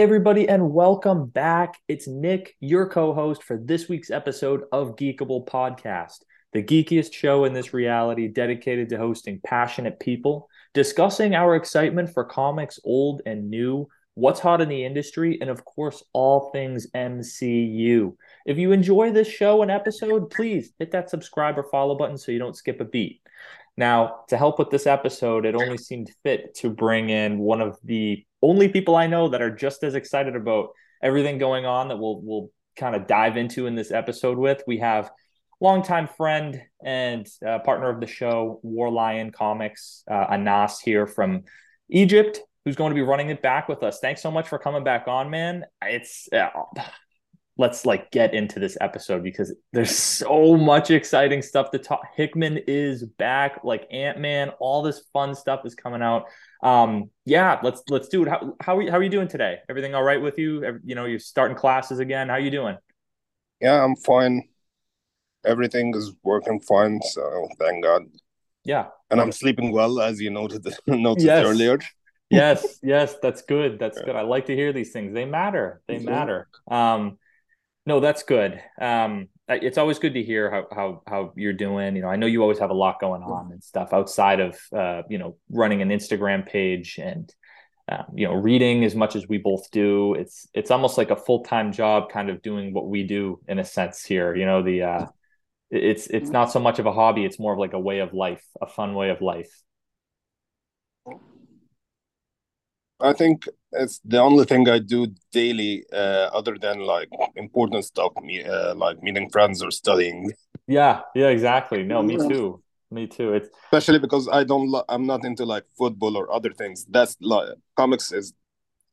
Everybody, and welcome back. It's Nick, your co host for this week's episode of Geekable Podcast, the geekiest show in this reality dedicated to hosting passionate people, discussing our excitement for comics, old and new, what's hot in the industry, and of course, all things MCU. If you enjoy this show and episode, please hit that subscribe or follow button so you don't skip a beat. Now, to help with this episode, it only seemed fit to bring in one of the only people I know that are just as excited about everything going on that we'll we'll kind of dive into in this episode with. We have longtime friend and uh, partner of the show, War Lion Comics, uh, Anas here from Egypt, who's going to be running it back with us. Thanks so much for coming back on, man. It's uh, let's like get into this episode because there's so much exciting stuff to talk. Hickman is back, like Ant Man. All this fun stuff is coming out. Um, yeah, let's let's do it. How how are you, how are you doing today? Everything all right with you? You know, you're starting classes again. How are you doing? Yeah, I'm fine. Everything is working fine, so thank God. Yeah, and I'm sleeping well, as you noted noted yes. earlier. yes, yes, that's good. That's good. I like to hear these things. They matter. They matter. Um, no, that's good. Um, it's always good to hear how how how you're doing. You know, I know you always have a lot going on and stuff outside of uh, you know running an Instagram page and um, you know reading as much as we both do. It's it's almost like a full time job, kind of doing what we do in a sense here. You know, the uh, it's it's not so much of a hobby; it's more of like a way of life, a fun way of life. I think it's the only thing I do daily, uh, other than like important stuff, me uh, like meeting friends or studying. Yeah, yeah, exactly. No, me too. Me too. It's especially because I don't. Lo- I'm not into like football or other things. That's like comics is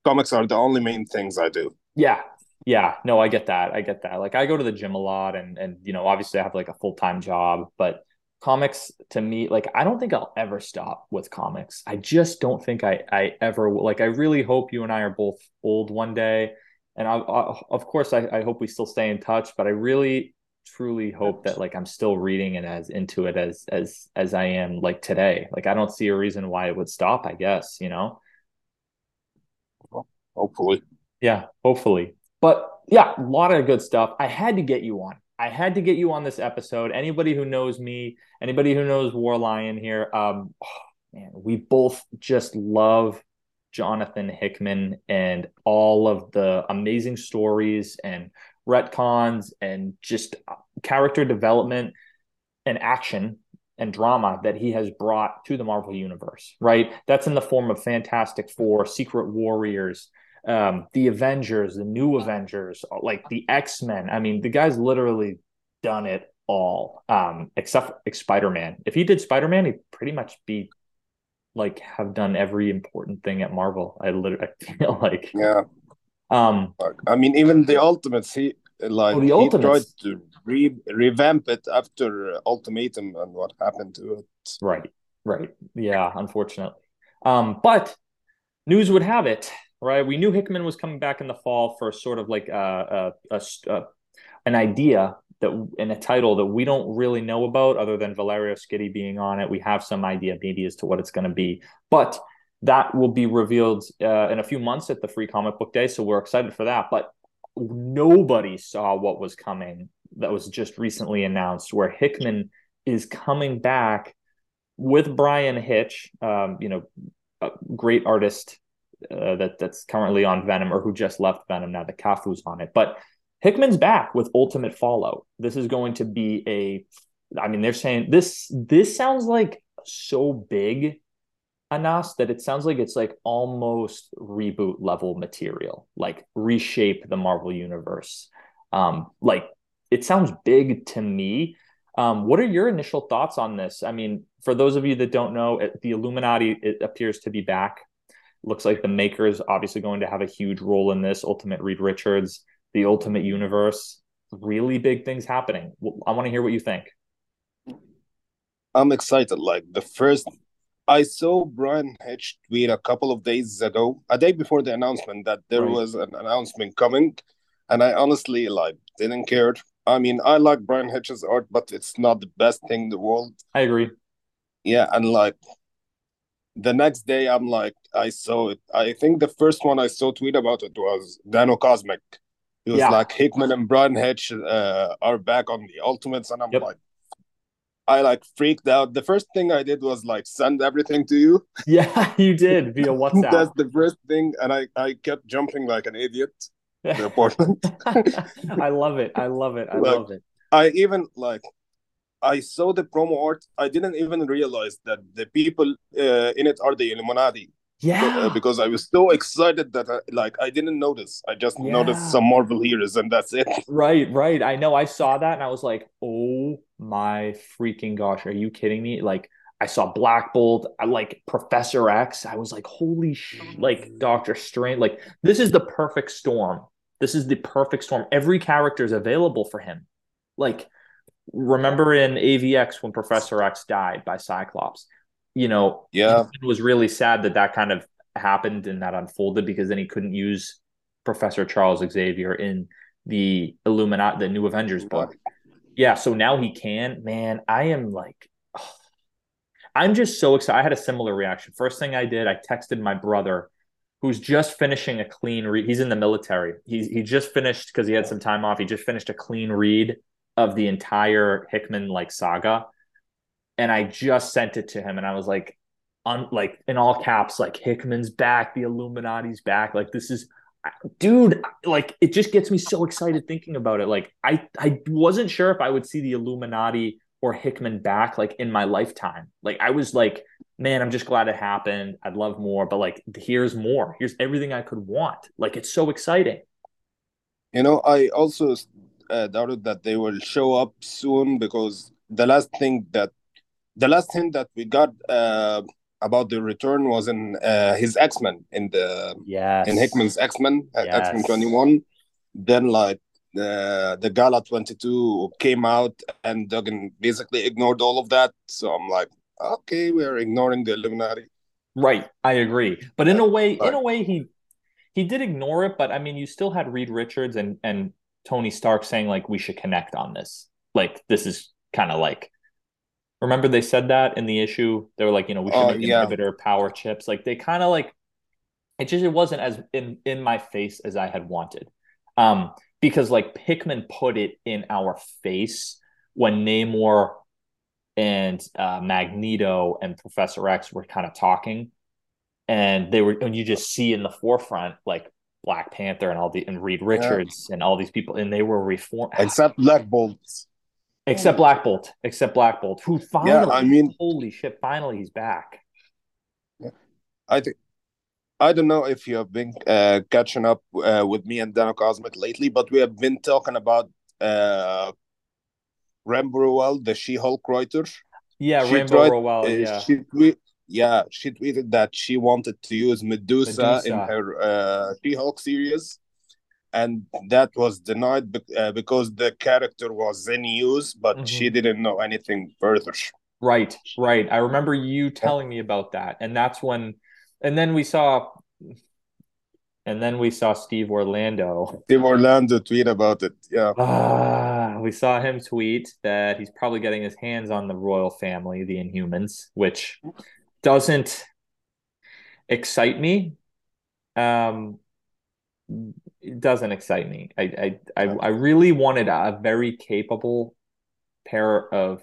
comics are the only main things I do. Yeah, yeah. No, I get that. I get that. Like I go to the gym a lot, and and you know, obviously I have like a full time job, but comics to me like i don't think i'll ever stop with comics. I just don't think i i ever like i really hope you and i are both old one day. And I, I, of course I, I hope we still stay in touch but i really truly hope that like i'm still reading and as into it as as as i am like today. Like i don't see a reason why it would stop i guess you know? Hopefully. Yeah hopefully. But yeah a lot of good stuff. I had to get you on I had to get you on this episode. Anybody who knows me, anybody who knows War Lion here, um, oh, man, we both just love Jonathan Hickman and all of the amazing stories and retcons and just character development and action and drama that he has brought to the Marvel universe, right? That's in the form of Fantastic Four, Secret Warriors, um, the Avengers, the new Avengers, like the X Men. I mean, the guy's literally done it all, um, except Spider Man. If he did Spider Man, he'd pretty much be like have done every important thing at Marvel. I literally I feel like yeah. Um, I mean, even the Ultimates, he like oh, the Ultimates. he tried to re- revamp it after Ultimatum and what happened to it. Right, right, yeah, unfortunately. Um, but news would have it right? We knew Hickman was coming back in the fall for sort of like a, a, a, a an idea that in a title that we don't really know about other than Valerio Schiti being on it. We have some idea maybe as to what it's going to be, but that will be revealed uh, in a few months at the free comic book day. So we're excited for that. But nobody saw what was coming that was just recently announced, where Hickman is coming back with Bryan Hitch, um, you know, great artist uh, that that's currently on Venom or who just left Venom now that Cafu's on it. But Hickman's back with Ultimate Fallout. This is going to be a I mean they're saying this this sounds like so big Anas that it sounds like it's like almost reboot level material, like reshape the Marvel universe. Um like it sounds big to me. Um, what are your initial thoughts on this? I mean, for those of you that don't know, the Illuminati it appears to be back Looks like the maker is obviously going to have a huge role in this. Ultimate Reed Richards, the Ultimate Universe, really big things happening. I want to hear what you think. I'm excited. Like the first, I saw Bryan Hitch tweet a couple of days ago, a day before the announcement, that there right. was an announcement coming, and I honestly like didn't care. I mean, I like Bryan Hitch's art, but it's not the best thing in the world. I agree. Yeah, and like the next day I'm like, I saw it. I think the first one I saw tweet about it was Dano Cosmic. He was yeah. like Hickman and Bryan Hitch uh, are back on the Ultimates, and I'm yep. like, I like freaked out. The first thing I did was like send everything to you. Yeah, you did via WhatsApp. That's the first thing, and I I kept jumping like an idiot. The apartment. I love it. I love it. I like, love it. I even like I saw the promo art. I didn't even realize that the people uh, in it are the Illuminati. Yeah. Uh, because I was so excited that I, like I didn't notice. I just yeah. noticed some Marvel heroes and that's it. Right, right. I know. I saw that and I was like, "Oh my freaking gosh, are you kidding me?" Like I saw Black Bolt, I like Professor X. I was like, "Holy sh!" Like Doctor Strange. Like this is the perfect storm. This is the perfect storm. Every character is available for him. Like remember in AVX when Professor X died by Cyclops? You know, yeah, it was really sad that that kind of happened and that unfolded because then he couldn't use Professor Charles Xavier in the Illuminati, the New Avengers book. Yeah, so now he can. Man, I am like, oh, I'm just so excited. I had a similar reaction. First thing I did, I texted my brother, who's just finishing a clean read. He's in the military. He he just finished because he had some time off. He just finished a clean read of the entire Hickman like saga. And I just sent it to him and I was like, on like in all caps, like Hickman's back, the Illuminati's back. Like this is dude, like it just gets me so excited thinking about it. Like I I wasn't sure if I would see the Illuminati or Hickman back like in my lifetime. Like I was like, man, I'm just glad it happened. I'd love more, but like here's more. Here's everything I could want. Like it's so exciting. You know, I also uh, doubted that they will show up soon because the last thing that the last thing that we got uh, about the return was in uh, his X Men in the yes. in Hickman's X Men uh, yes. X Men twenty one. Then like the the Gala twenty two came out and Duggan basically ignored all of that. So I'm like, okay, we're ignoring the Illuminati. Right, I agree. But in a way, in a way, he he did ignore it. But I mean, you still had Reed Richards and and Tony Stark saying like we should connect on this. Like this is kind of like remember they said that in the issue. They were like, you know, we should uh, make yeah. inhibitor power chips. Like they kind of like it just it wasn't as in in my face as I had wanted. Um because like Hickman put it in our face when Namor and uh, Magneto and Professor X were kind of talking, and they were, and you just see in the forefront like Black Panther and all the and Reed Richards yeah. and all these people, and they were reformed except Black Bolt. Except Black Bolt, except Black Bolt, who finally, yeah, I mean, holy shit, finally he's back. Yeah, I think I don't know if you have been uh, catching up uh, with me and Dano Cosmic lately, but we have been talking about uh, Rainbow Rowell, the She-Hulk writer. Yeah, she Rainbow tried, Rowell. Uh, yeah. She tweet, yeah, she tweeted that she wanted to use Medusa, Medusa. in her uh, She-Hulk series, and that was denied be- uh, because the character was in use, but mm-hmm. she didn't know anything further. Right, right. I remember you telling me about that, and that's when, and then we saw, and then we saw Steve Orlando. Steve Orlando tweet about it. Yeah. Uh, we saw him tweet that he's probably getting his hands on the royal family, the Inhumans, which doesn't excite me. Um, it doesn't excite me. I, I, I, I really wanted a very capable pair of,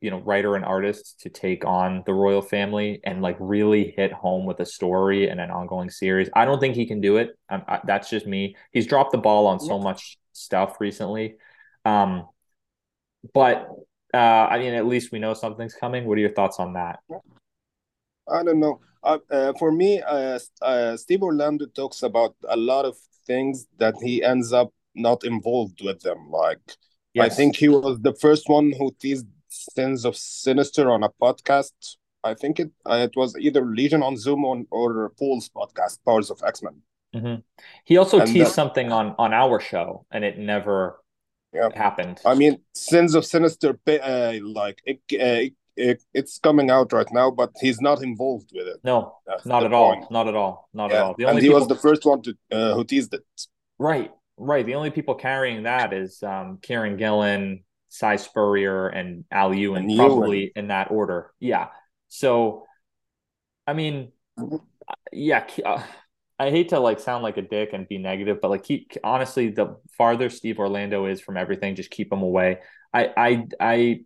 you know, writer and artist to take on the royal family and like really hit home with a story and an ongoing series. I don't think he can do it. I, that's just me. He's dropped the ball on so much stuff recently. Um, but uh, I mean, at least we know something's coming. What are your thoughts on that? I don't know. Uh, uh, for me, uh, uh, Steve Orlando talks about a lot of things that he ends up not involved with them. Like, yes. I think he was the first one who teased Sins of Sinister on a podcast. I think it uh, it was either Legion on Zoom on, or Paul's podcast, Powers of X Men. Mm-hmm. He also and teased something on on our show, and it never yeah. happened. I mean, Sins of Sinister, uh, like it, it it, it's coming out right now, but he's not involved with it. No, That's not at point. all. Not at all. Not yeah. at all. The and he people... was the first one to uh, who teased it. Right, right. The only people carrying that is um, Kieron Gillen, Si Spurrier, and Al Ewing, and probably Ewan. in that order. Yeah. So I mean, yeah, uh, I hate to like sound like a dick and be negative, but like keep honestly, the farther Steve Orlando is from everything, just keep him away. I, I, I,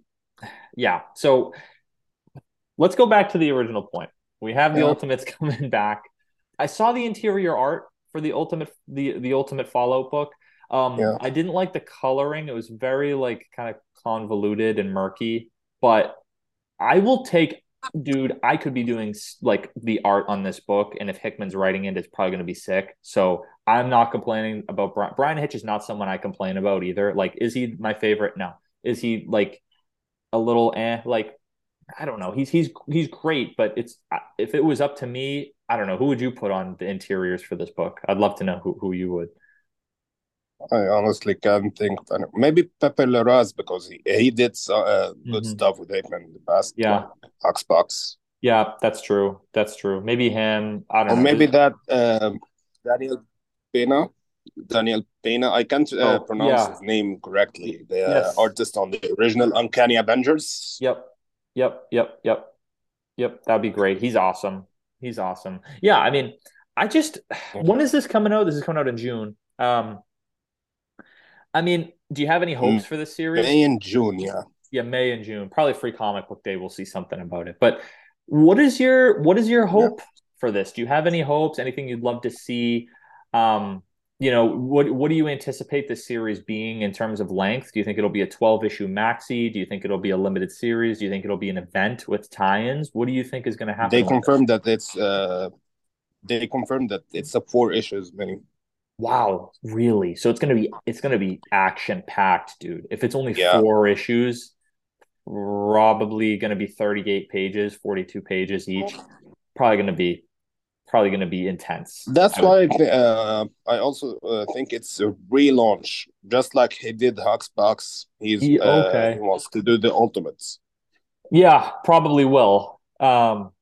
yeah. So let's go back to the original point. We have the yeah. Ultimates coming back. I saw the interior art for the ultimate the the ultimate Fallout book. Um, yeah. I didn't like the coloring. It was very like kind of convoluted and murky. But I will take, dude. I could be doing like the art on this book, and if Hickman's writing it, it's probably going to be sick. So I'm not complaining about Brian. Bryan Hitch is not someone I complain about either. Like, is he my favorite? No. Is he like a little eh? Like I don't know. He's he's he's great, but it's if it was up to me, I don't know. Who would you put on the interiors for this book? I'd love to know who, who you would. I honestly can't think. Maybe Pepe Larraz because he, he did uh, good mm-hmm. stuff with Hickman in the past. Yeah, HOXPOX. Yeah, that's true. That's true. Maybe him. I don't or know. maybe that um, Daniel Pena. Daniel Pena. I can't uh, oh, pronounce yeah. his name correctly. The yes. artist on the original Uncanny Avengers. Yep. Yep, yep, yep, yep. That'd be great. He's awesome. He's awesome. Yeah, I mean, I just when is this coming out? This is coming out in June. Um, I mean, do you have any hopes mm, for this series? May and June, yeah. Yeah, May and June. Probably free comic book day. We'll see something about it. But what is your what is your hope yeah. for this? Do you have any hopes? Anything you'd love to see? Um, you know, what what do you anticipate this series being in terms of length? Do you think it'll be a 12 issue maxi? Do you think it'll be a limited series? Do you think it'll be an event with tie-ins? What do you think is going to happen? They confirmed that it's uh they confirmed that it's a four issues mini. Wow, really? So it's going to be it's going to be action packed, dude. If it's only yeah. four issues, probably going to be 38 pages, 42 pages each. Probably going to be probably going to be intense. That's I why I, uh, I also uh, think it's a relaunch, just like he did HOXPOX. He's he, uh, okay. Uh, he wants to do the ultimates. Yeah, probably will. Um,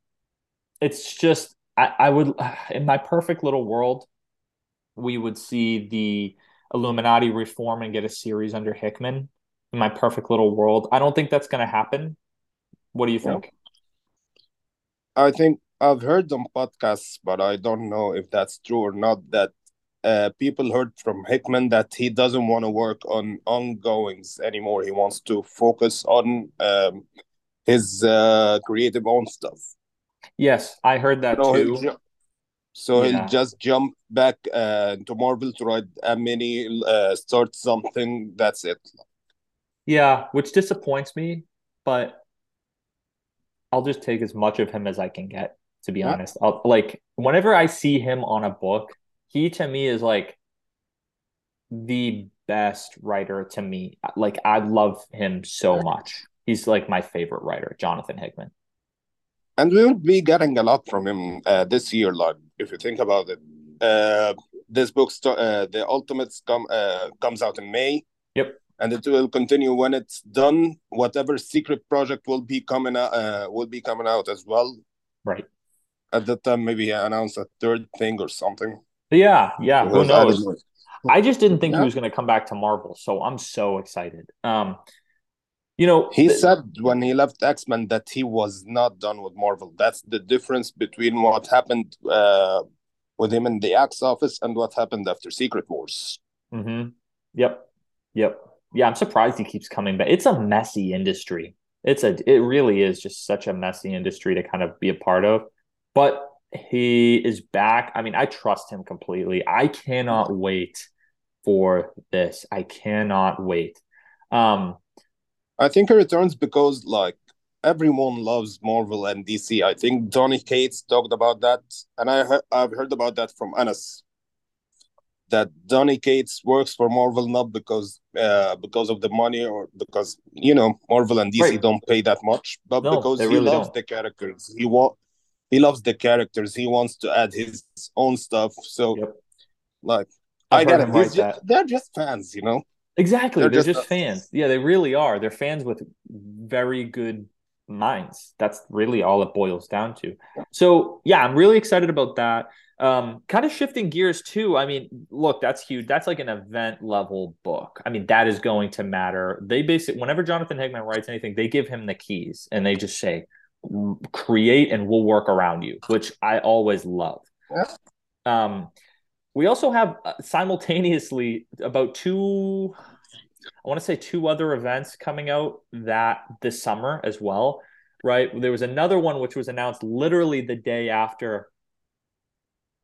it's just I, I would in my perfect little world, we would see the Illuminati reform and get a series under Hickman. In my perfect little world, I don't think that's going to happen. What do you think? I think I've heard on podcasts, but I don't know if that's true or not. That uh, people heard from Hickman that he doesn't want to work on ongoings anymore. He wants to focus on um, his uh, creative own stuff. Yes, I heard that so too. He'll so yeah. he'll just jump back uh, to Marvel to write a mini, uh, start something. That's it. Yeah, which disappoints me, but I'll just take as much of him as I can get to be yeah. honest. I'll, like whenever I see him on a book, he to me is like the best writer to me. Like I love him so much. He's like my favorite writer, Jonathan Hickman. And we'll be getting a lot from him uh, this year, like if you think about it. Uh, this book, uh, the Ultimates, come uh, comes out in May. Yep. And it will continue when it's done. Whatever secret project will be coming out, uh, will be coming out as well. Right at that time maybe he announced a third thing or something. Yeah, yeah. Who knows? I just didn't think yeah. he was going to come back to Marvel, so I'm so excited. Um, you know, he th- said when he left X Men that he was not done with Marvel. That's the difference between what happened uh, with him in the X office and what happened after Secret Wars. Mm-hmm. Yep. Yep. Yeah, I'm surprised he keeps coming back. It's a messy industry. It's a. It really is just such a messy industry to kind of be a part of but he is back. I mean, I trust him completely. I cannot wait for this. I cannot wait. Um, I think he returns because like everyone loves Marvel and DC. I think Donny Cates talked about that, and I he- I've heard about that from Anas. That Donny Cates works for Marvel not because uh, because of the money or because you know Marvel and DC right. don't pay that much, but no, because he really loves don't. the characters. He want he loves the characters. He wants to add his own stuff. So, yep. like, I've I get it. Just, they're just fans, you know. Exactly, they're, they're just, just fans. Yeah, they really are. They're fans with very good minds. That's really all it boils down to. So, yeah, I'm really excited about that. Um, kind of shifting gears too. I mean, look, that's huge. That's like an event level book. I mean, that is going to matter. They basically, whenever Jonathan Hickman writes anything, they give him the keys and they just say, create and we'll work around you, which I always love. Yeah. Um, we also have uh, simultaneously about two, I want to say two other events coming out that this summer as well, right? There was another one which was announced literally the day after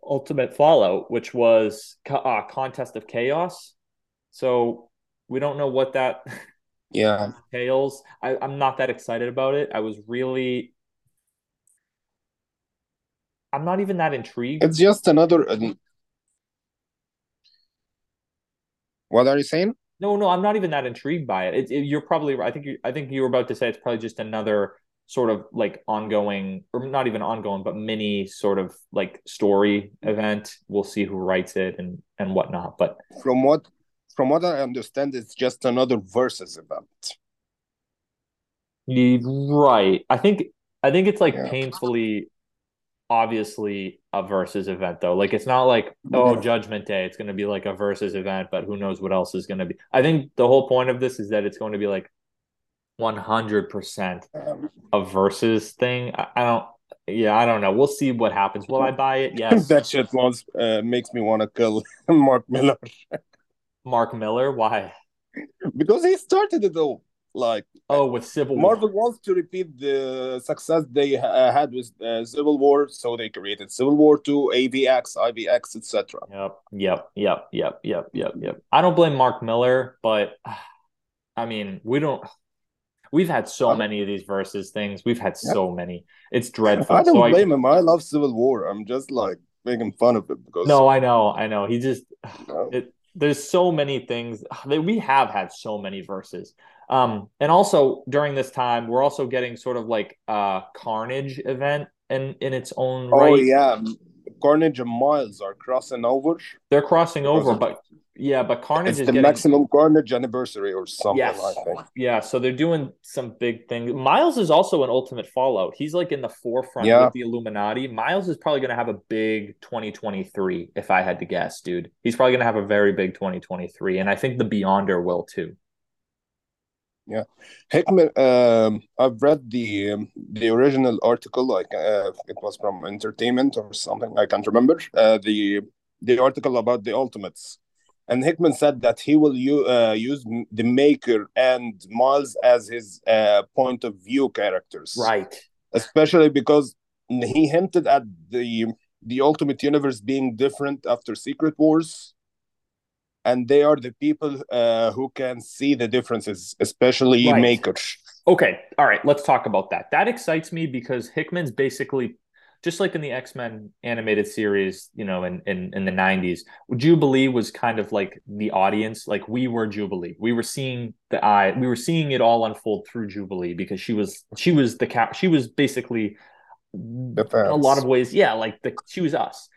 Ultimate Fallout, which was uh, Contest of Chaos. So we don't know what that yeah entails. I, I'm not that excited about it. I was really I'm not even that intrigued. It's just another. Uh, what are you saying? No, no, I'm not even that intrigued by it. it, it you're probably. I think you. I think you were about to say it's probably just another sort of like ongoing, or not even ongoing, but mini sort of like story event. We'll see who writes it and and whatnot. But from what from what I understand, it's just another versus event. Right. I think I think it's like yeah. painfully obviously a versus event though. Like it's not like oh Judgment Day, it's going to be like a versus event, but who knows what else is going to be. I think the whole point of this is that it's going to be like 100% a versus thing. I, I don't yeah, I don't know. We'll see what happens. Will I buy it? Yes. that shit uh, makes me want to kill Mark Millar. Mark Millar, why? Because he started it all. Like oh, with Civil War. Marvel War. wants to repeat the success they uh, had with uh, Civil War, so they created Civil War Two, AVX, IVX, etc. Yep, yep, yep, yep, yep, yep, yep. I don't blame Mark Millar, but I mean, we don't. We've had so many of these versus things. We've had so many. It's dreadful. I don't so blame I, him. I love Civil War. I'm just like making fun of it because. No, I know, I know. He just no. it. There's so many things that we have had so many verses. Um, and also during this time, we're also getting sort of like a Carnage event in in its own oh, right. Oh yeah, Carnage and Miles are crossing over. They're crossing over, but yeah, but Carnage it's is the getting... maximum Carnage anniversary or something. Yes. I think. Yeah, so they're doing some big things. Miles is also an Ultimate Fallout. He's like in the forefront yeah. with the Illuminati. Miles is probably going to have a big 2023, if I had to guess, dude. He's probably going to have a very big 2023, and I think the Beyonder will too. Yeah, Hickman. Um, I've read the um, the original article. Like uh, it was from Entertainment or something. I can't remember. Uh, the the article about the Ultimates, and Hickman said that he will u- uh, use the Maker and Miles as his uh, point of view characters. Right. Especially because he hinted at the the Ultimate Universe being different after Secret Wars and they are the people uh, who can see the differences, especially right. makers. Okay, all right, let's talk about that. That excites me because Hickman's basically just like in the X Men animated series, you know, in, in in the '90s, Jubilee was kind of like the audience. Like we were Jubilee. We were seeing the eye. We were seeing it all unfold through Jubilee because she was she was the cap. She was basically a lot of ways, yeah, like the she was us.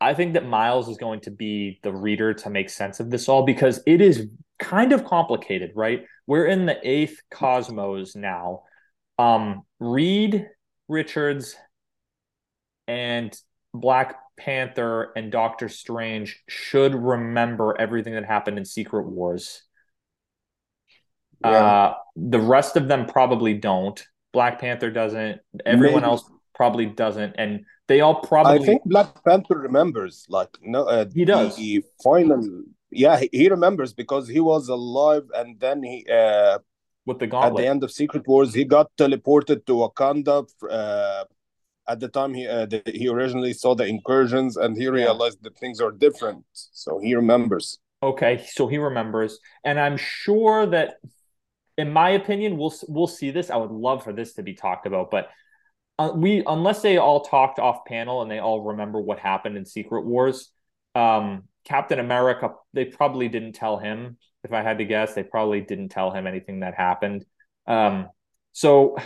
I think that Miles is going to be the reader to make sense of this all because it is kind of complicated, right? We're in the eighth cosmos now. Um, Reed Richards and Black Panther and Doctor Strange should remember everything that happened in Secret Wars. Yeah. Uh, the rest of them probably don't. Black Panther doesn't. Everyone Maybe. else probably doesn't. And they all probably. I think Black Panther remembers, like no, uh, he does. The final, yeah, he, he, remembers because he was alive, and then he uh, with the gauntlet at the end of Secret Wars, he got teleported to Wakanda. Uh, at the time, he uh, the, he originally saw the incursions, and he realized that things are different. So he remembers. Okay, so he remembers, and I'm sure that, in my opinion, we'll we'll see this. I would love for this to be talked about, but uh, we unless they all talked off panel and they all remember what happened in Secret Wars. Um, Captain America, they probably didn't tell him. If I had to guess, they probably didn't tell him anything that happened. Um, so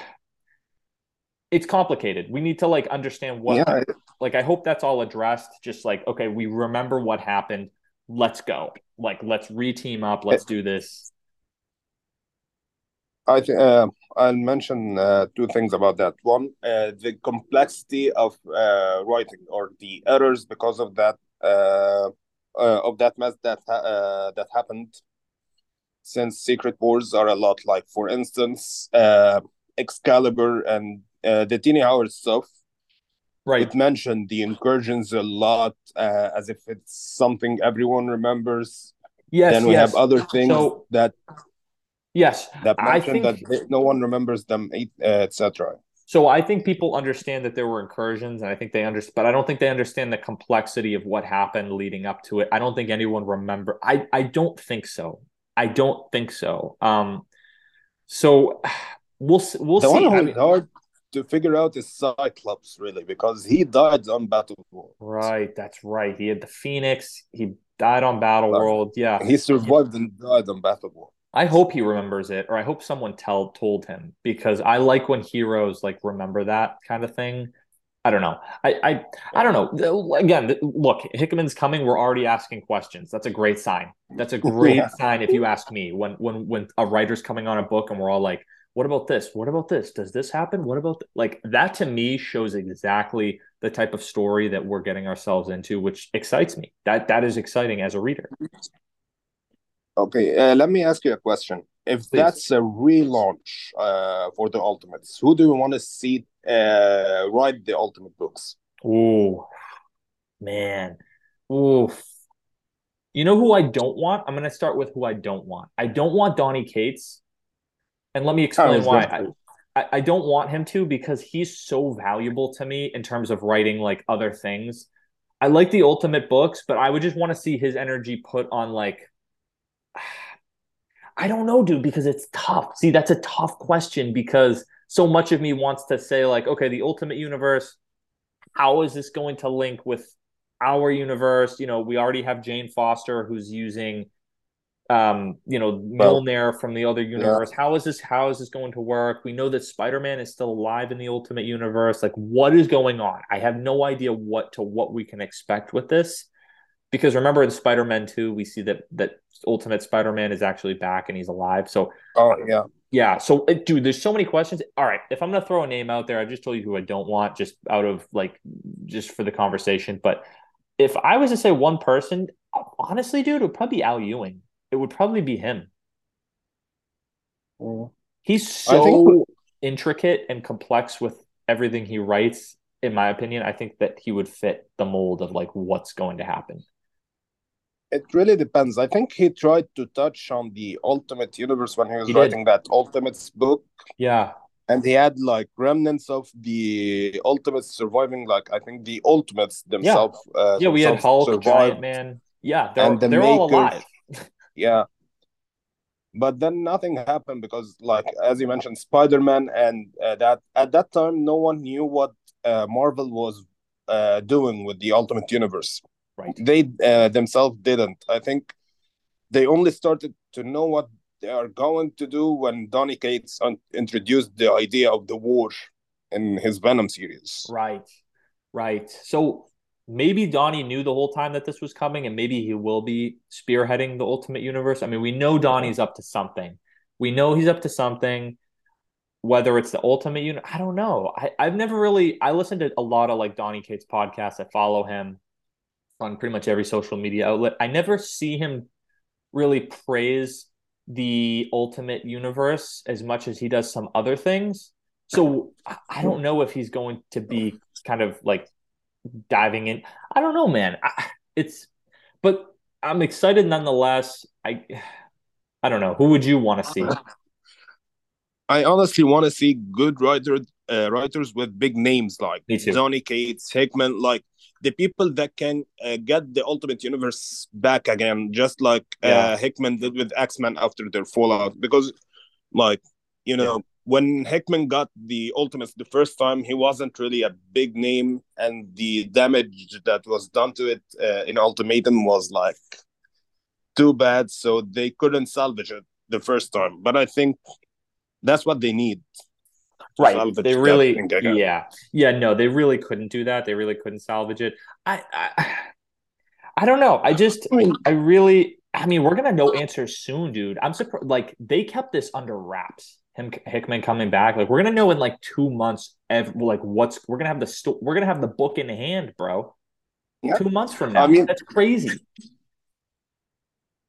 it's complicated. We need to like understand what. Yeah. Like, I hope that's all addressed. Just like, okay, we remember what happened. Let's go. Like, let's reteam up. Let's do this. I think uh, I'll mention uh, two things about that. One, uh, the complexity of uh, writing or the errors because of that uh, uh, of that mess that ha- that happened. Since Secret Wars are a lot like, for instance, Excalibur and uh, the Tini Howard stuff. Right. It mentioned the incursions a lot, uh, as if it's something everyone remembers. Yes. then we yes. have other things So- that yes. that I mention think- that no one remembers them, uh, etc. So I think people understand that there were incursions, and I think they understand, but I don't think they understand the complexity of what happened leading up to it. I don't think anyone remember. I I don't think so. I don't think so. Um, so we'll we'll The see. one I mean- hard to figure out is Cyclops, really, because he died on Battle World. right, that's right. He had the Phoenix. He died on Battle World. Yeah, He survived and died on Battle World. I hope he remembers it, or I hope someone tell told him because I like when heroes like remember that kind of thing. I don't know. I I I don't know. Again, look, Hickman's coming. We're already asking questions. That's a great sign. That's a great Yeah. sign if you ask me. When when when a writer's coming on a book and we're all like, "What about this? What about this? Does this happen? What about th-? like that?" To me, shows exactly the type of story that we're getting ourselves into, which excites me. That that is exciting as a reader. Okay, uh, let me ask you a question. If Please. that's a relaunch uh, for the Ultimates, who do you want to see uh, write the Ultimate books? Oh, man. Oof. You know who I don't want? I'm going to start with who I don't want. I don't want Donny Cates. And let me explain why. I, I, I don't want him to because he's so valuable to me in terms of writing like other things. I like the ultimate books, but I would just want to see his energy put on like I don't know, dude, because it's tough. See, that's a tough question because so much of me wants to say, like, okay, the ultimate universe, how is this going to link with our universe? You know, we already have Jane Foster who's using um, you know, Mjolnir from the other universe. How is this how is this going to work? We know that Spider-Man is still alive in the ultimate universe. Like what is going on? I have no idea what to what we can expect with this. Because remember in Spider-Man 2, we see that that Ultimate Spider-Man is actually back and he's alive. So Oh yeah, yeah, so dude, there's so many questions. All right, if I'm gonna throw a name out there, I just told you who I don't want, just out of like, just for the conversation. But if I was to say one person, honestly, dude, it would probably be Al Ewing. It would probably be him. He's so think- intricate and complex with everything he writes. In my opinion, I think that he would fit the mold of like what's going to happen. It really depends. I think he tried to touch on the Ultimate Universe when he was He did. writing that Ultimates book, Yeah, and he had like remnants of the Ultimates surviving. Like I think the Ultimates themselves. Uh, yeah, we had Hulk, survived. Giant Man. Yeah, they're And the they're all alive. Yeah. But then nothing happened because, like as you mentioned, Spider-Man, and uh, that at that time no one knew what uh, Marvel was uh, doing with the Ultimate Universe. Right. They uh, themselves didn't. I think they only started to know what they are going to do when Donny Cates un- introduced the idea of the war in his Venom series. Right. Right. So maybe Donny knew the whole time that this was coming, and maybe he will be spearheading the Ultimate Universe. I mean, we know Donny's up to something. We know he's up to something. Whether it's the Ultimate Unit, I don't know. I, I've never really. I listened to a lot of like Donny Cates podcasts. I follow him on pretty much every social media outlet. I never see him really praise the Ultimate Universe as much as he does some other things. So I- don't know if he's going to be kind of like diving in. I don't know, man. I, it's, but I'm excited nonetheless. I, I don't know. Who would you want to see? I honestly want to see good writers, uh, writers with big names like too. Cates, Hickman, like the people that can uh, get the Ultimate Universe back again, just like Yeah. uh, Hickman did with X Men after their fallout. Because, like, you know, when Hickman got the Ultimates the first time, he wasn't really a big name, and the damage that was done to it uh, in Ultimatum was like too bad, so they couldn't salvage it the first time. But I think that's what they need. Right. salvage They really, yeah, yeah. No, they really couldn't do that. They really couldn't salvage it. I, I, I don't know. I just, I mean, I really, I mean, we're gonna know answers soon, dude. I'm surprised. Like they kept this under wraps. Him Hickman coming back. Like we're gonna know in like two months. Ev- like what's we're gonna have the sto- we're gonna have the book in hand, bro. Yeah. Two months from now. I mean- that's crazy.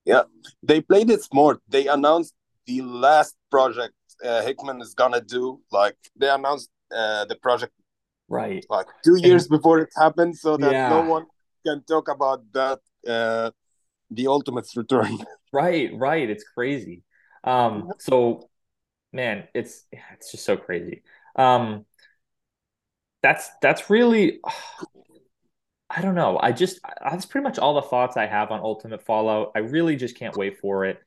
Yeah they played it smart. They announced the last project uh, Hickman is gonna do. Like they announced uh, the project right like two years and, before it happened, so that yeah. no one can talk about that uh, the Ultimate's return. right, right. It's crazy. Um, so man, it's it's just so crazy. Um, that's that's really I don't know. I just that's pretty much all the thoughts I have on Ultimate Fallout. I really just can't wait for it.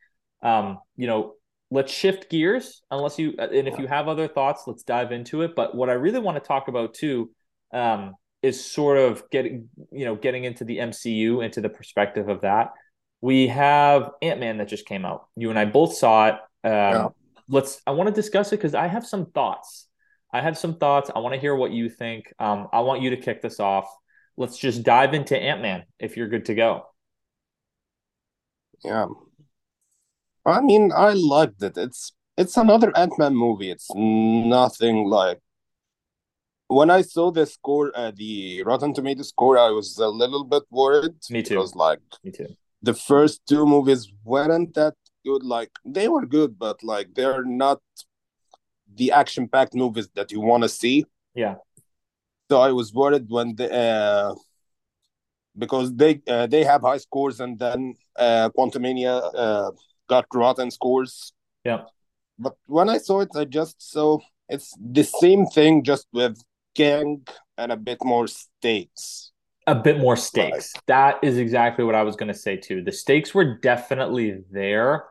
Um, you know, let's shift gears. Unless you and if you have other thoughts, let's dive into it. But what I really want to talk about too um, is sort of getting you know getting into the MCU into the perspective of that. We have Ant Man that just came out. You and I both saw it. Um, yeah. Let's. I want to discuss it because I have some thoughts. I have some thoughts. I want to hear what you think. Um, I want you to kick this off let's just dive into Ant Man if you're good to go. Yeah. I mean, I liked it. It's it's another Ant Man movie. It's nothing like when I saw the score, uh, the Rotten Tomato score, I was a little bit worried. Me too. Because like, me too. The first two movies weren't that good. Like they were good, but like they're not the action-packed movies that you want to see. Yeah. So I was worried when the uh, because they uh, they have high scores and then uh, Quantumania uh, got rotten scores. Yeah. But when I saw it, I just saw it's the same thing, just with Kang and a bit more stakes. A bit more stakes. Right. That is exactly what I was going to say too. The stakes were definitely there.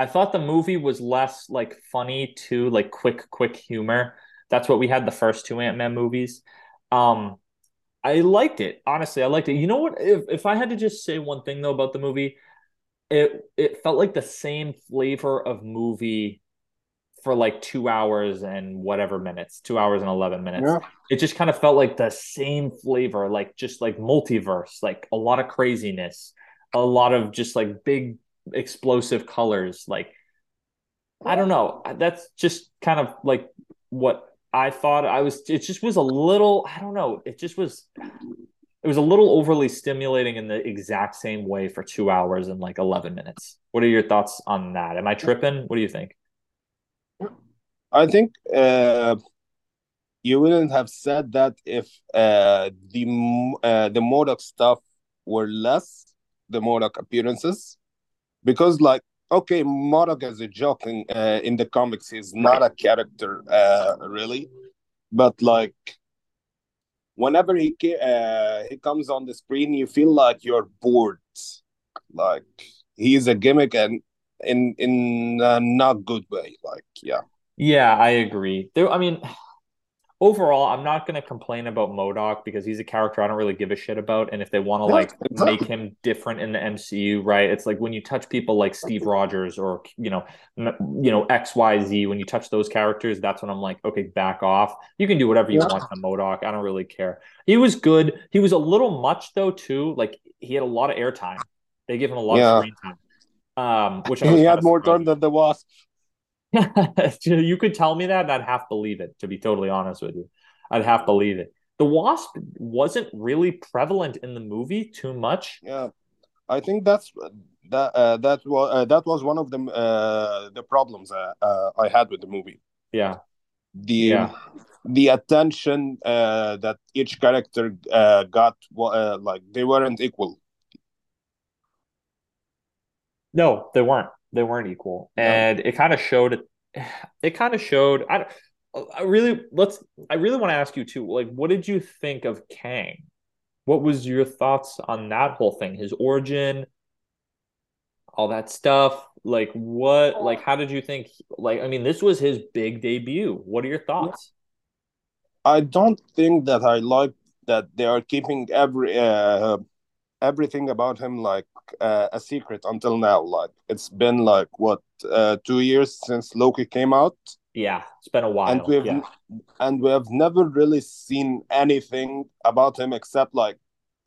I thought the movie was less like funny too, like quick, quick humor. That's what we had the first two Ant Man movies. Um, I liked it. Honestly, I liked it. You know what? If if I had to just say one thing though about the movie, it it felt like the same flavor of movie for like two hours and whatever minutes, two hours and eleven minutes. Yeah. It just kind of felt like the same flavor, like just like multiverse, like a lot of craziness, a lot of just like big explosive colors. Like I don't know. That's just kind of like what I thought I was it just was a little I don't know it just was it was a little overly stimulating in the exact same way for 2 hours and like 11 minutes. What are your thoughts on that? Am I tripping? What do you think? I think uh you wouldn't have said that if uh the uh, the MODOK stuff were less the MODOK appearances because like okay, MODOK as a joke in, uh, in the comics is not a character uh, really, but like whenever he uh, he comes on the screen, you feel like you're bored. Like he's a gimmick and in in a not good way. Like yeah. Yeah, I agree. There, I mean, overall, I'm not going to complain about MODOK because he's a character I don't really give a shit about. And if they want to like make him different in the MCU, right? It's like when you touch people like Steve Rogers or you know, you know X Y Z. When you touch those characters, that's when I'm like, okay, back off. You can do whatever you yeah. want to MODOK. I don't really care. He was good. He was a little much though too. Like he had a lot of airtime. They give him a lot yeah. of screen time. Um, which he had more time than the Wasp. you could tell me that, and I'd half believe it. To be totally honest with you, I'd half believe it. The wasp wasn't really prevalent in the movie too much. Yeah, I think that's that uh, that was uh, that was one of the uh, the problems uh, uh, I had with the movie. Yeah, the yeah. the attention uh, that each character uh, got, uh, like they weren't equal. No, they weren't they weren't equal, and it kind of showed. It kind of showed. I, I really let's. I really want to ask you too. Like, what did you think of Kang? What was your thoughts on that whole thing? His origin, all that stuff. Like, what? Like, how did you think? Like, I mean, this was his big debut. What are your thoughts? I don't think that I like that they are keeping every uh, everything about him like uh, a secret until now. Like it's been like what uh, two years since Loki came out. Yeah, it's been a while. And we've yeah. and we have never really seen anything about him except like,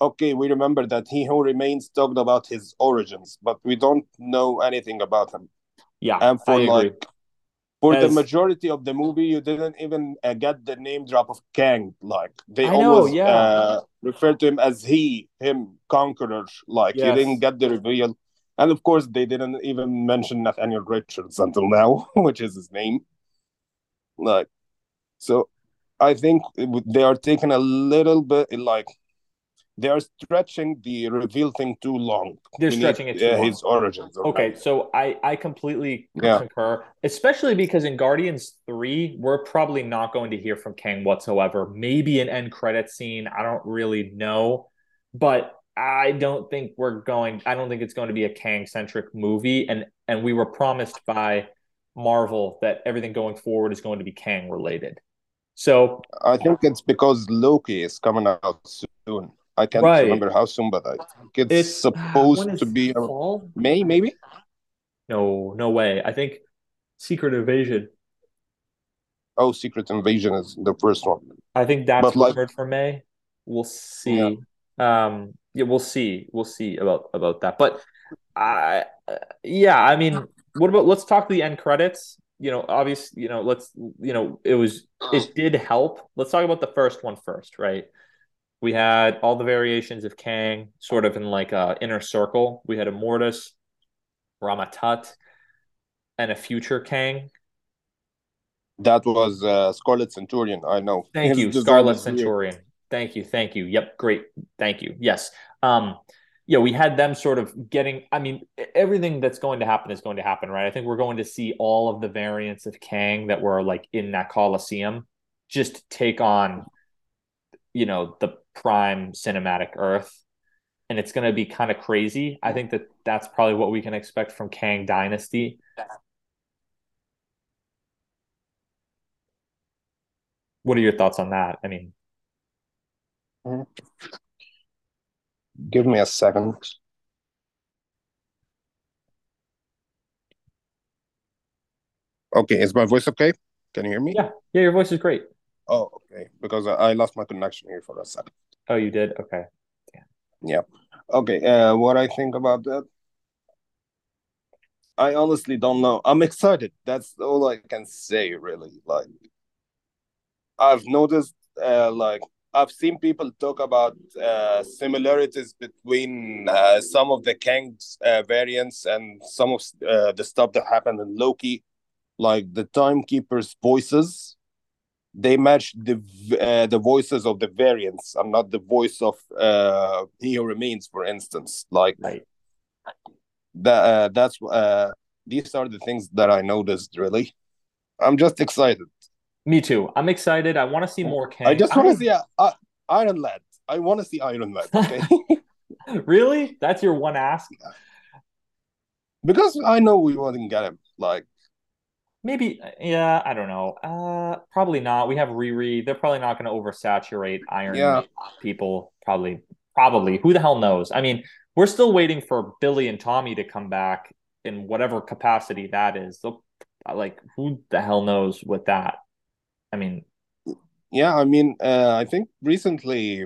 okay, we remember that he who remains talked about his origins, but we don't know anything about him. Yeah, and for like for As... the majority of the movie, you didn't even uh, get the name drop of Kang. Like they I always know, yeah. uh, refer to him as he, him, Conqueror. Like yes. you didn't get the reveal, and of course they didn't even mention Nathaniel Richards until now, which is his name. Like, so I think they are taking a little bit like they are stretching the reveal thing too long. They're we stretching need, it too uh, long. His origins. Okay, so I I completely yeah. concur, especially because in Guardians three, we're probably not going to hear from Kang whatsoever. Maybe an end credit scene. I don't really know, but I don't think we're going. I don't think it's going to be a Kang centric movie, and and we were promised by Marvel that everything going forward is going to be Kang related. So I think it's because Loki is coming out soon. I can't right. remember how soon, but I think it's, it's supposed to be fall? May, maybe. No, no way. I think Secret Invasion. Oh, Secret Invasion is the first one. I think that's rumored like, for May. We'll see. Yeah. Um, yeah, we'll see. We'll see about about that. But I, uh, yeah, I mean, what about? Let's talk the end credits. You know, obviously, you know, let's, you know, it was it did help. Let's talk about the first one first, right? We had all the variations of Kang sort of in like a inner circle. We had Immortus, Rama-Tut, and a future Kang. That was uh, Scarlet Centurion. I know. Thank His you, Scarlet Centurion. Thank you, thank you. Yep, great. Thank you. Yes. Um, yeah, we had them sort of getting. I mean, everything that's going to happen is going to happen, right? I think we're going to see all of the variants of Kang that were like in that Coliseum just take on, you know, the prime cinematic Earth, and it's going to be kind of crazy. I think that that's probably what we can expect from Kang Dynasty. What are your thoughts on that? I mean, give me a second. Okay, is my voice okay? Can you hear me? Yeah, yeah, your voice is great. Oh, okay. Because I lost my connection here for a second. Oh, you did? Okay. Yeah. Okay. Uh, what I think about that? I honestly don't know. I'm excited. That's all I can say, really. Like, I've noticed, uh, like, I've seen people talk about uh, similarities between uh, some of the Kang's uh, variants and some of uh, the stuff that happened in Loki, like the Timekeeper's voices they match the uh, the voices of the variants and not the voice of uh, He Who Remains, for instance. Like right. that. Uh, that's uh, these are the things that I noticed. Really, I'm just excited. Me too. I'm excited. I want to see more. Kang. I just want to see uh, Iron Lad. I want to see Iron Lad. Okay. really? That's your one ask? Because I know we wouldn't get him. Like Maybe, yeah, I don't know. Uh, probably not. We have Riri. They're probably not going to oversaturate Iron yeah. people. Probably, probably. Who the hell knows? I mean, we're still waiting for Billy and Tommy to come back in whatever capacity that is. They'll, like, who the hell knows with that? I mean, yeah, I mean, uh, I think recently,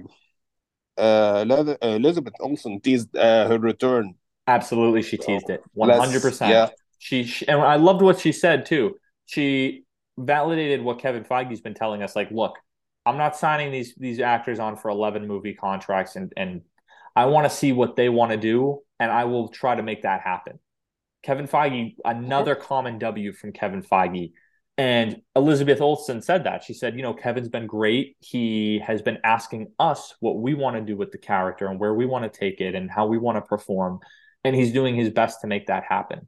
uh, Elizabeth Olsen teased uh, her return. Absolutely, she teased it. One hundred percent. She, she and I loved what she said too. She validated what Kevin Feige's been telling us. Like, look, I'm not signing these these actors on for 11 movie contracts, and and I want to see what they want to do, and I will try to make that happen. Kevin Feige, another common W from Kevin Feige. And Elizabeth Olsen said that. She said, you know, Kevin's been great. He has been asking us what we want to do with the character and where we want to take it and how we want to perform. And he's doing his best to make that happen.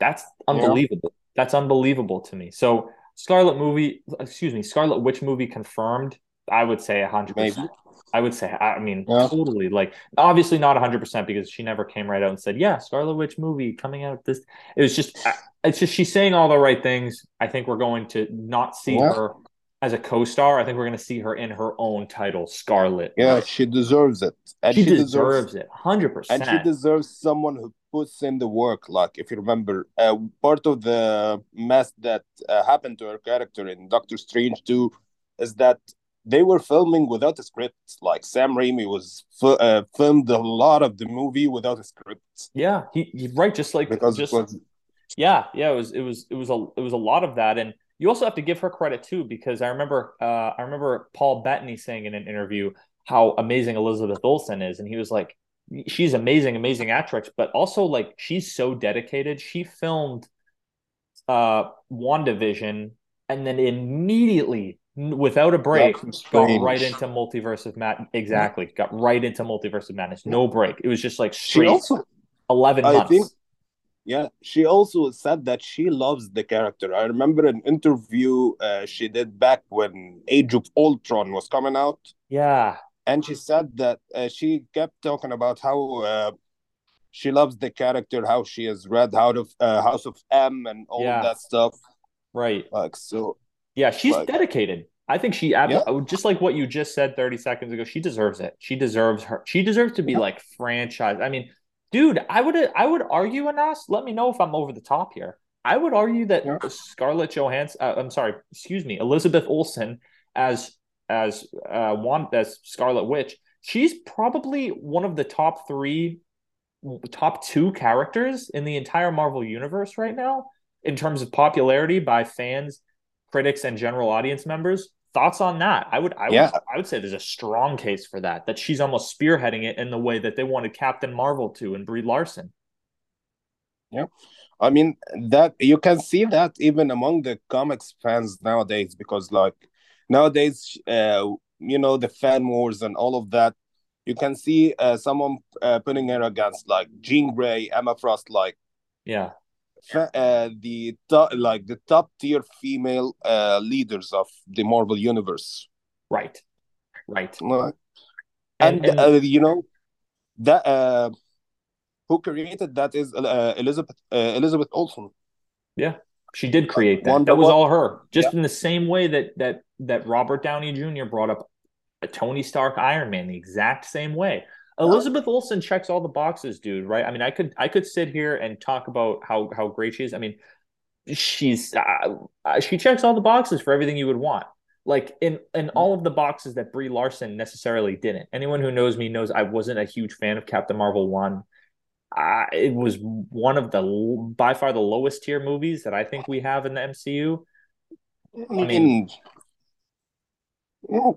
That's unbelievable. Yeah. That's unbelievable to me. So Scarlet movie, excuse me, Scarlet Witch movie confirmed. I would say hundred percent. I would say, I mean, yeah. totally. Like, obviously not hundred percent because she never came right out and said, "Yeah, Scarlet Witch movie coming out." This, it was just, it's just she's saying all the right things. I think we're going to not see yeah. her as a co-star. I think we're going to see her in her own title, Scarlet. Yeah, she deserves it. And she, she deserves, deserves it, hundred percent. And she deserves someone who puts in the work. Like if you remember, uh, part of the mess that uh, happened to her character in Doctor Strange 2 is that they were filming without a script. Like Sam Raimi was uh, filmed a lot of the movie without a script. Yeah, he, he right, just like because just, was, yeah, yeah, it was it was it was a it was a lot of that, and you also have to give her credit too because I remember uh, I remember Paul Bettany saying in an interview how amazing Elizabeth Olsen is, and he was like, she's amazing, amazing actress, but also like she's so dedicated. She filmed uh WandaVision and then immediately without a break, got right into multiverse of mad. Exactly, got right into multiverse of madness. No break. It was just like straight. Also, Eleven months. I think, yeah, she also said that she loves the character. I remember an interview uh, she did back when Age of Ultron was coming out. Yeah, and she said that uh, she kept talking about how uh, she loves the character, how she has read House of uh, House of M and all yeah. that stuff. Right. Like so. Yeah, she's like, dedicated. I think she ab- yeah. just like what you just said 30 seconds ago. She deserves it. She deserves her. She deserves to be yeah. like franchise. I mean, dude, I would I would argue Anas. Let me know if I'm over the top here. I would argue that. Scarlett Johansson. Uh, I'm sorry, excuse me, Elizabeth Olsen as as uh one as Scarlet Witch. She's probably one of the top three, top two characters in the entire Marvel universe right now in terms of popularity by fans, critics, and general audience members. Thoughts on that? I would, I yeah. would, I would say there's a strong case for that. That she's almost spearheading it in the way that they wanted Captain Marvel to and Brie Larson. Yeah, I mean that you can see that even among the comics fans nowadays because like nowadays, uh, you know, the fan wars and all of that. You can see uh, someone uh, putting her against like Jean Grey, Emma Frost, like yeah, uh, the top, like the top tier female uh, leaders of the Marvel universe. Right, right. And, and, and uh, you know that uh, who created that is uh, Elizabeth uh, Elizabeth Olsen. Yeah, she did create that. Wonder that was all her. Just yeah. in the same way that that that Robert Downey Jr. brought up a Tony Stark Iron Man, the exact same way. Elizabeth Olsen checks all the boxes, dude. Right? I mean, I could I could sit here and talk about how how great she is. I mean, she's uh, uh, she checks all the boxes for everything you would want. Like in in all of the boxes that Brie Larson necessarily didn't. Anyone who knows me knows I wasn't a huge fan of Captain Marvel one. Uh, it was one of the by far the lowest tier movies that I think we have in the MCU. I mean,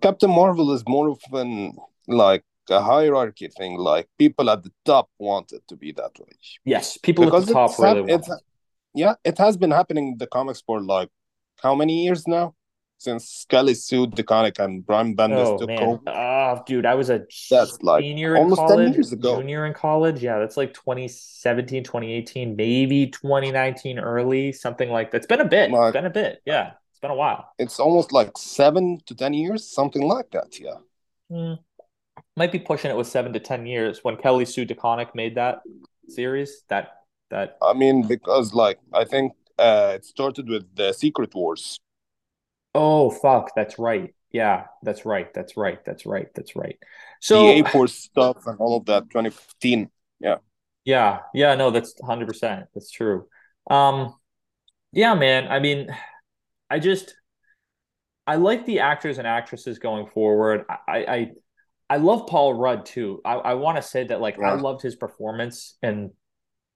Captain Marvel is more of an like a hierarchy thing. Like people at the top want it to be that way. Yes, people because at the top really want. yeah, it has been happening in the comics for like how many years now? Since Kelly Sue DeConnick and Brian Bendis oh, took man. over. Oh, dude, I was a that's like senior almost in college, 10 years ago. Junior in college. Yeah, that's like 2017, 2018, maybe 2019 early, something like that. It's been a bit. Like, it's been a bit. Yeah. It's been a while. It's almost like seven to 10 years, something like that. Yeah. Mm might be pushing it with seven to ten years when Kelly Sue DeConnick made that series. That that I mean, because like I think uh it started with the Secret Wars. Oh fuck, that's right. Yeah, that's right. That's right. That's right. That's right. So the A stuff and all of that, 2015. Yeah. Yeah. Yeah. No, that's 100. percent That's true. Um, yeah, man. I mean, I just I like the actors and actresses going forward. I I I love Paul Rudd too. I, I want to say that like yeah. I loved his performance in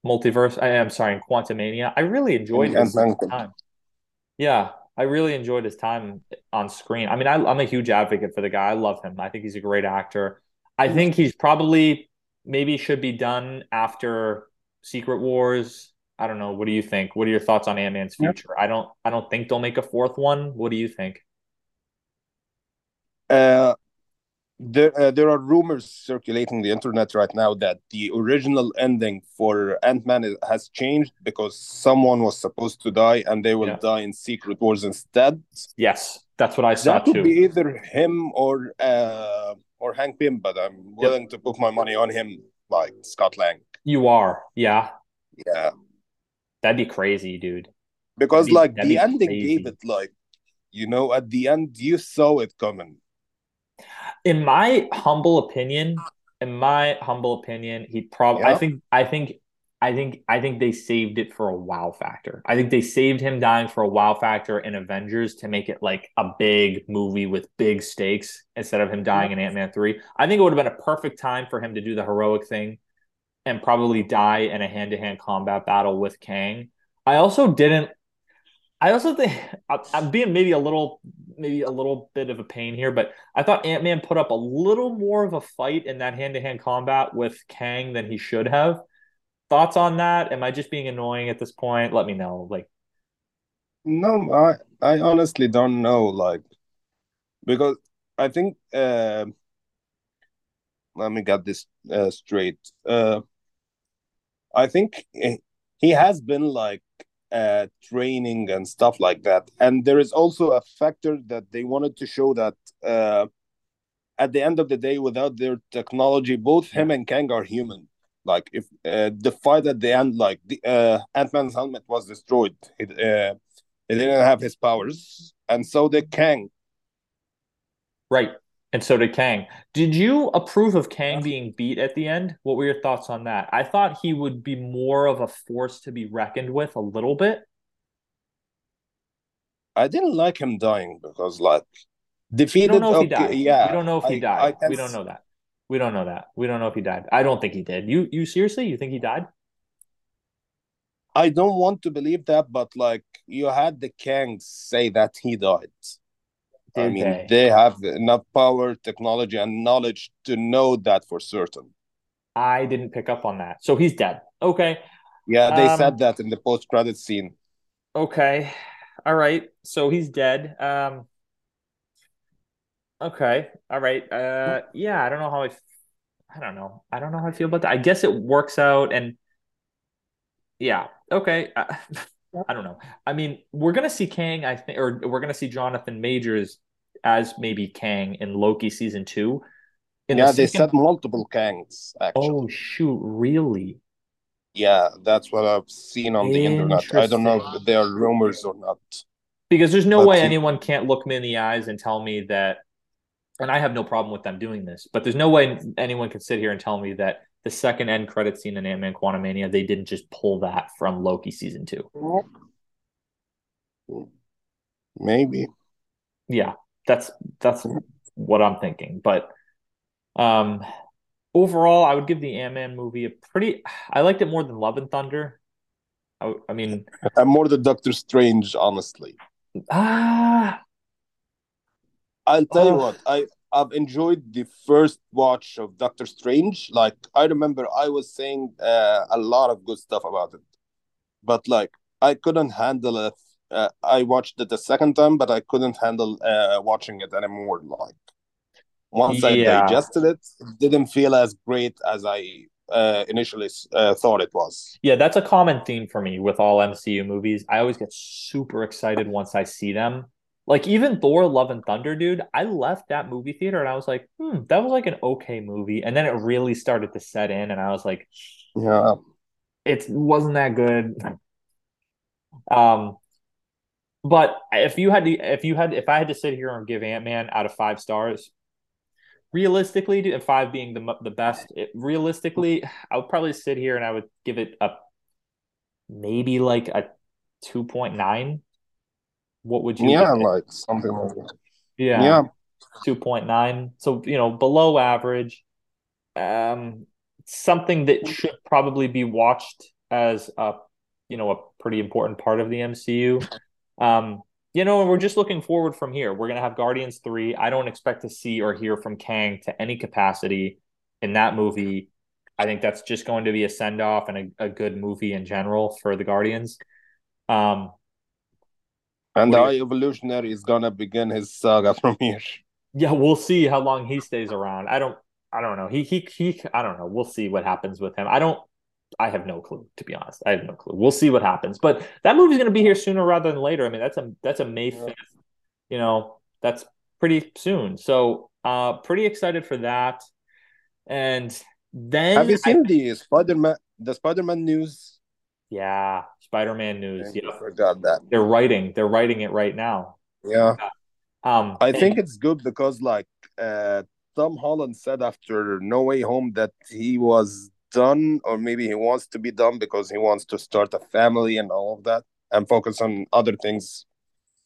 Multiverse. I am sorry, in Quantumania. I really enjoyed his time. Yeah, I really enjoyed his time on screen. I mean, I, am a huge advocate for the guy. I love him. I think he's a great actor. I mm-hmm. think he's probably maybe should be done after Secret Wars. I don't know. What do you think? What are your thoughts on Ant Man's future? Yeah. I don't. I don't think they'll make a fourth one. What do you think? Uh, there uh, there are rumors circulating the internet right now that the original ending for ant-man has changed because someone was supposed to die and they will yeah. die in secret wars instead. Yes that's what i saw that could be either him or uh or hank pym but i'm willing yep. to put my money on him like scott lang. You are yeah. Yeah. That'd be crazy dude. Because be, like the ending crazy. gave it like you know at the end you saw it coming in my humble opinion, in my humble opinion, he probably. I think. I think. I think. I think they saved it for a wow factor. I think they saved him dying for a wow factor in Avengers to make it like a big movie with big stakes instead of him dying in Ant Man three. I think it would have been a perfect time for him to do the heroic thing and probably die in a hand to hand combat battle with Kang. I also didn't I also think I'm being maybe a little maybe a little bit of a pain here, but I thought Ant Man put up a little more of a fight in that hand to hand combat with Kang than he should have. Thoughts on that? Am I just being annoying at this point? Let me know. Like, no, I I honestly don't know. Like, because I think uh, let me get this uh, straight. Uh, I think he has been like uh, training and stuff like that, and there is also a factor that they wanted to show that uh, at the end of the day, without their technology, both him and Kang are human. Like if uh, the fight at the end, like the uh, Ant Man's helmet was destroyed, it, uh, he didn't have his powers, and so did Kang. Right, and so did Kang. Did you approve of Kang being beat at the end? What were your thoughts on that? I thought he would be more of a force to be reckoned with a little bit. I didn't like him dying because, like, defeated. We don't know if okay, he died. Yeah, we don't know if he I, died. I we don't know that. We don't know that. We don't know if he died. I don't think he did. You you seriously? You think he died? I don't want to believe that, but like you had the Kang say that he died. Did I mean, they? they have enough power, technology, and knowledge to know that for certain. I didn't pick up on that. So he's dead. Okay. Yeah, they um, said that in the post-credit scene. Okay. All right. So he's dead. Um Okay. All right. Uh yeah, I don't know how I I don't know. I don't know how I feel about that. I guess it works out and yeah. Okay. I, I don't know. I mean, we're going to see Kang I think or we're going to see Jonathan Majors as maybe Kang in Loki season 2. In yeah, the they said multiple Kangs actually. Oh shoot, really? Yeah, that's what I've seen on the internet. I don't know if they are rumors or not. Because there's no but way he... anyone can't look me in the eyes and tell me that and I have no problem with them doing this, but there's no way anyone can sit here and tell me that the second end credit scene in Ant Man Quantumania, they didn't just pull that from Loki season two. Maybe. Yeah, that's that's what I'm thinking. But um overall, I would give the Ant Man movie a pretty I liked it more than Love and Thunder. I, I mean I'm more the Doctor Strange, honestly. Ah I'll tell you what, I I've enjoyed the first watch of Doctor Strange. Like I remember, I was saying uh, a lot of good stuff about it, but like I couldn't handle it. Uh, I watched it the second time, but I couldn't handle uh, watching it anymore. Like once yeah. I digested it, it didn't feel as great as I uh, initially uh, thought it was. Yeah, that's a common theme for me with all MCU movies. I always get super excited once I see them, like even Thor Love and Thunder, dude, I left that movie theater and I was like, hmm, that was like an okay movie. And then it really started to set in and I was like, yeah, it wasn't that good. Um, but if you had to, if you had, if I had to sit here and give Ant Man out of five stars, realistically, and five being the the best, it, realistically, I would probably sit here and I would give it a maybe like a two point nine what would you? Yeah, like something like that. Yeah. Yeah. 2.9. So, you know, below average. Um, something that should probably be watched as a, you know, a pretty important part of the MCU. Um, you know, we're just looking forward from here. We're going to have Guardians 3. I don't expect to see or hear from Kang to any capacity in that movie. I think that's just going to be a send off and a, a good movie in general for the Guardians. Um, and the High Evolutionary is gonna begin his saga from here. Yeah, we'll see how long he stays around. I don't I don't know. He he he I don't know. We'll see what happens with him. I don't I have no clue, to be honest. I have no clue. We'll see what happens. But that movie's gonna be here sooner rather than later. I mean, that's a that's a May 5th. You know, that's pretty soon. So uh pretty excited for that. And then have you seen I, the Spider-Man the Spider-Man news? Yeah, Spider-Man news. Yeah, forgot that. They're writing. They're writing it right now. Yeah. Um, I think it's good because like uh, Tom Holland said after No Way Home that he was done, or maybe he wants to be done because he wants to start a family and all of that and focus on other things.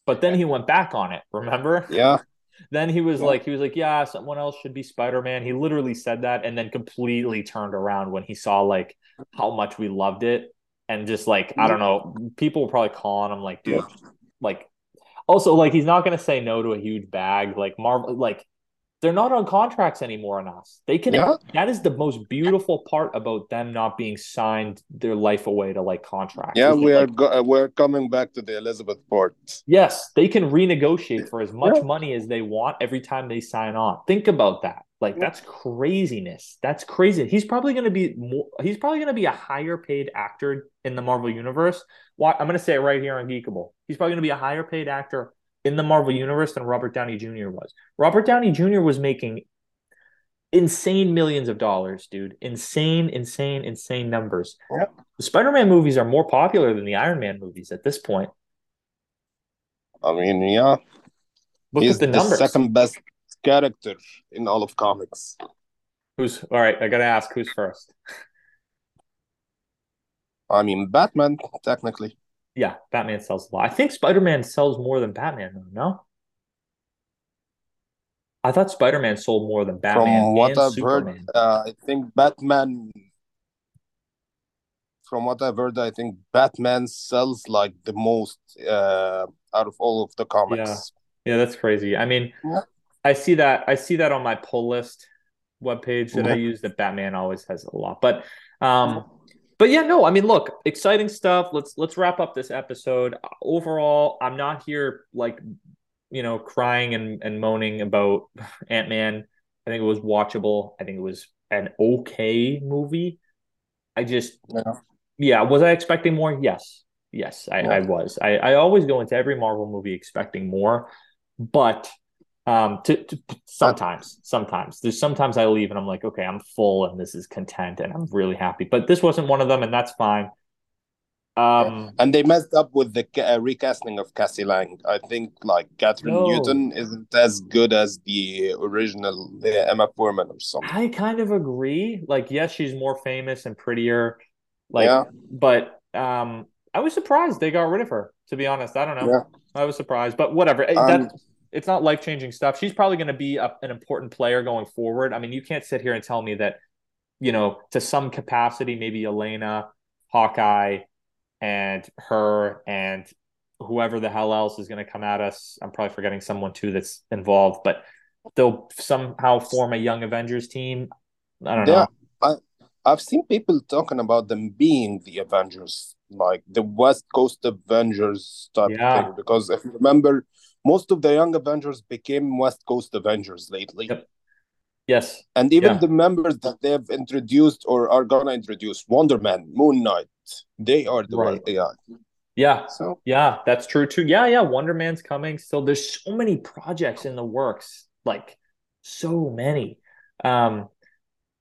But then he went back on it. Remember? Yeah. then he was yeah. like, he was like, yeah, someone else should be Spider Man. He literally said that, and then completely turned around when he saw like how much we loved it and just like I don't know, people were probably calling him like, dude, yeah. like also like he's not gonna say no to a huge bag. Like Marvel, like they're not on contracts anymore on us. They can. Yeah. That is the most beautiful part about them not being signed their life away to like contracts. Yeah, we are like, go- uh, we're coming back to the Elizabeth Port. Yes, they can renegotiate for as much Yeah. money as they want every time they sign on. Think about that. Like that's craziness. That's crazy. He's probably going to be more. He's probably going to be a higher paid actor in the Marvel universe. Why? I'm going to say it right here on Geekable. He's probably going to be a higher paid actor in the Marvel universe than Robert Downey Jr. was. Robert Downey Jr. was making insane millions of dollars, dude. Insane, insane, insane numbers. Yeah. The Spider-Man movies are more popular than the Iron Man movies at this point. I mean, yeah, Look he's at the the second best character in all of comics. Who's all right? I gotta ask who's first. I mean, Batman technically. Yeah, Batman sells a lot. I think Spider-Man sells more than Batman, though, no? I thought Spider-Man sold more than Batman From what I've Superman. heard, uh, I think Batman. From what I've heard, I think Batman sells like the most uh, out of all of the comics. Yeah, that's crazy. I mean, Yeah. I see that I see that on my pull list webpage that I Mhm. use that Batman always has a lot. But um but yeah, no, I mean look, exciting stuff. Let's let's wrap up this episode. Overall, I'm not here like you know, crying and, and moaning about Ant-Man. I think it was watchable. I think it was an okay movie. I just Yeah. yeah, was I expecting more? Yes. Yes, I, Yeah. I was. I, I always go into every Marvel movie expecting more, but um to, to sometimes, sometimes there's sometimes I leave and I'm like, okay, I'm full and this is content and I'm really happy. But this wasn't one of them, and that's fine. Um And they messed up with the uh, recasting of Cassie Lang. I think like Kathryn No. Newton isn't as good as the original uh, Emma Fuhrmann or something. I kind of agree. Like, yes, she's more famous and prettier. Like, Yeah. but um, I was surprised they got rid of her. To be honest, I don't know. Yeah. I was surprised, but whatever. Um, that it's not life changing stuff. She's probably going to be a, an important player going forward. I mean, you can't sit here and tell me that, you know, to some capacity, maybe Elena, Hawkeye, and her and whoever the hell else is going to come at us. I'm probably forgetting someone too that's involved, but they'll somehow form a young Avengers team. I don't Yeah. know. I've seen people talking about them being the Avengers, like the West Coast Avengers type Yeah. thing. Because if you remember, most of the young Avengers became West Coast Avengers lately. Yep. Yes. And even Yeah. the members that they've introduced or are gonna introduce, Wonder Man, Moon Knight, they are the Right. right. Yeah. Yeah. So Yeah, that's true too. Yeah, yeah. Wonder Man's coming. Still, there's so many projects in the works. Like so many. Um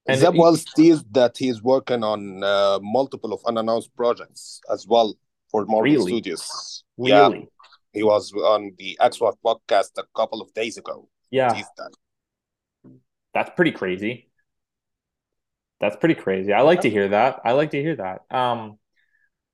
and Zeb Wells teased that he's working on uh, multiple of unannounced projects as well for Marvel Really? Studios. Yeah, really. He was on the X-Walk podcast a couple of days ago. Yeah. That's pretty crazy. That's pretty crazy. I like to hear that. I like to hear that. Um,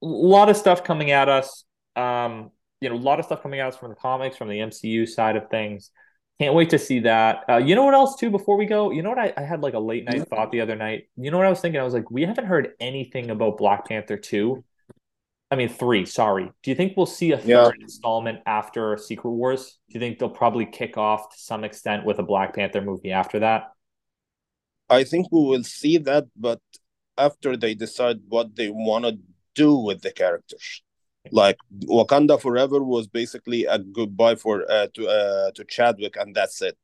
a lot of stuff coming at us. Um, you know, a lot of stuff coming at us from the comics, from the MCU side of things. Can't wait to see that. Uh, you know what else too? Before we go, you know what I, I had like a late night thought the other night. You know what I was thinking? I was like, we haven't heard anything about Black Panther two. I mean, three. Sorry. Do you think we'll see a third Yeah. installment after Secret Wars? Do you think they'll probably kick off to some extent with a Black Panther movie after that? I think we will see that, but after they decide what they want to do with the characters. Like Wakanda Forever was basically a goodbye for uh, to uh, to Chadwick, and that's it.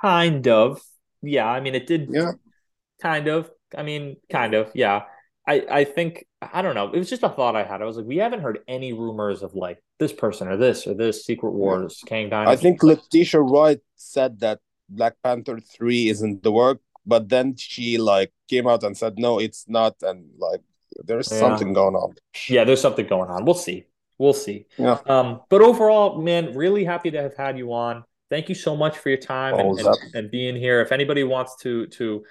Kind of. Yeah, I mean it did Yeah. kind of. I mean, kind of. Yeah. I I think I don't know. It was just a thought I had. I was like, we haven't heard any rumors of like this person or this or this Secret Wars, Kang Dynasty. I think Letitia Wright said that Black Panther three is in the work, but then she like came out and said no, it's not, and like there's Yeah. something going on. Yeah, there's something going on. We'll see. We'll see. Yeah. Um, but overall, man, really happy to have had you on. Thank you so much for your time Oh, and, and, and being here. If anybody wants to to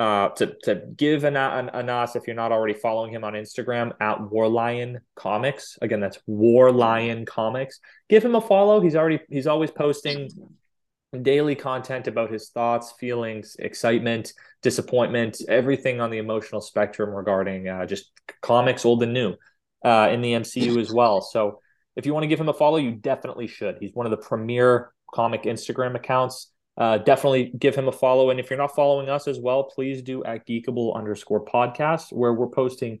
uh to to give an, an if you're not already following him on Instagram at Warlion Comics. Again, that's Warlion Comics. Give him a follow. He's already he's always posting daily content about his thoughts, feelings, excitement, disappointment, everything on the emotional spectrum regarding uh, just comics, old and new, uh, in the MCU as well. So if you want to give him a follow, you definitely should. He's one of the premier comic Instagram accounts. Uh, definitely give him a follow. And if you're not following us as well, please do at geekable underscore podcast, where we're posting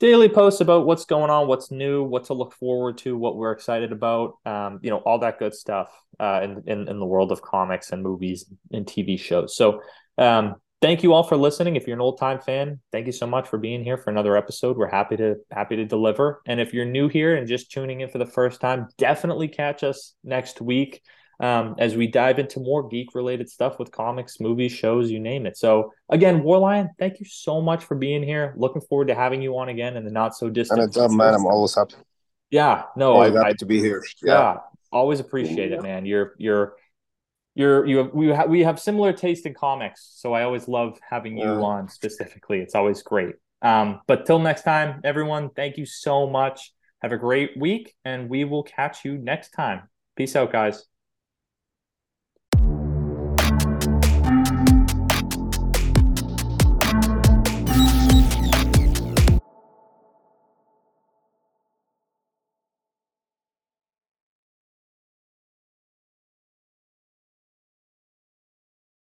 daily posts about what's going on, what's new, what to look forward to, what we're excited about, um, you know, all that good stuff uh, in, in, in the world of comics and movies and TV shows. So um, thank you all for listening. If you're an old time fan, thank you so much for being here for another episode. We're happy to happy to deliver. And if you're new here and just tuning in for the first time, definitely catch us next week um, as we dive into more geek related stuff with comics, movies, shows, you name it. So again, Warlion, thank you so much for being here. Looking forward to having you on again in the not so distant. And it's up, man. I'm always happy. Yeah, no, always I, happy I, to be here. Yeah. yeah, always appreciate it, man. You're you're you're you have, we have we have similar taste in comics, so I always love having you yeah. on specifically. It's always great. Um, but till next time, everyone, thank you so much. Have a great week, and we will catch you next time. Peace out, guys.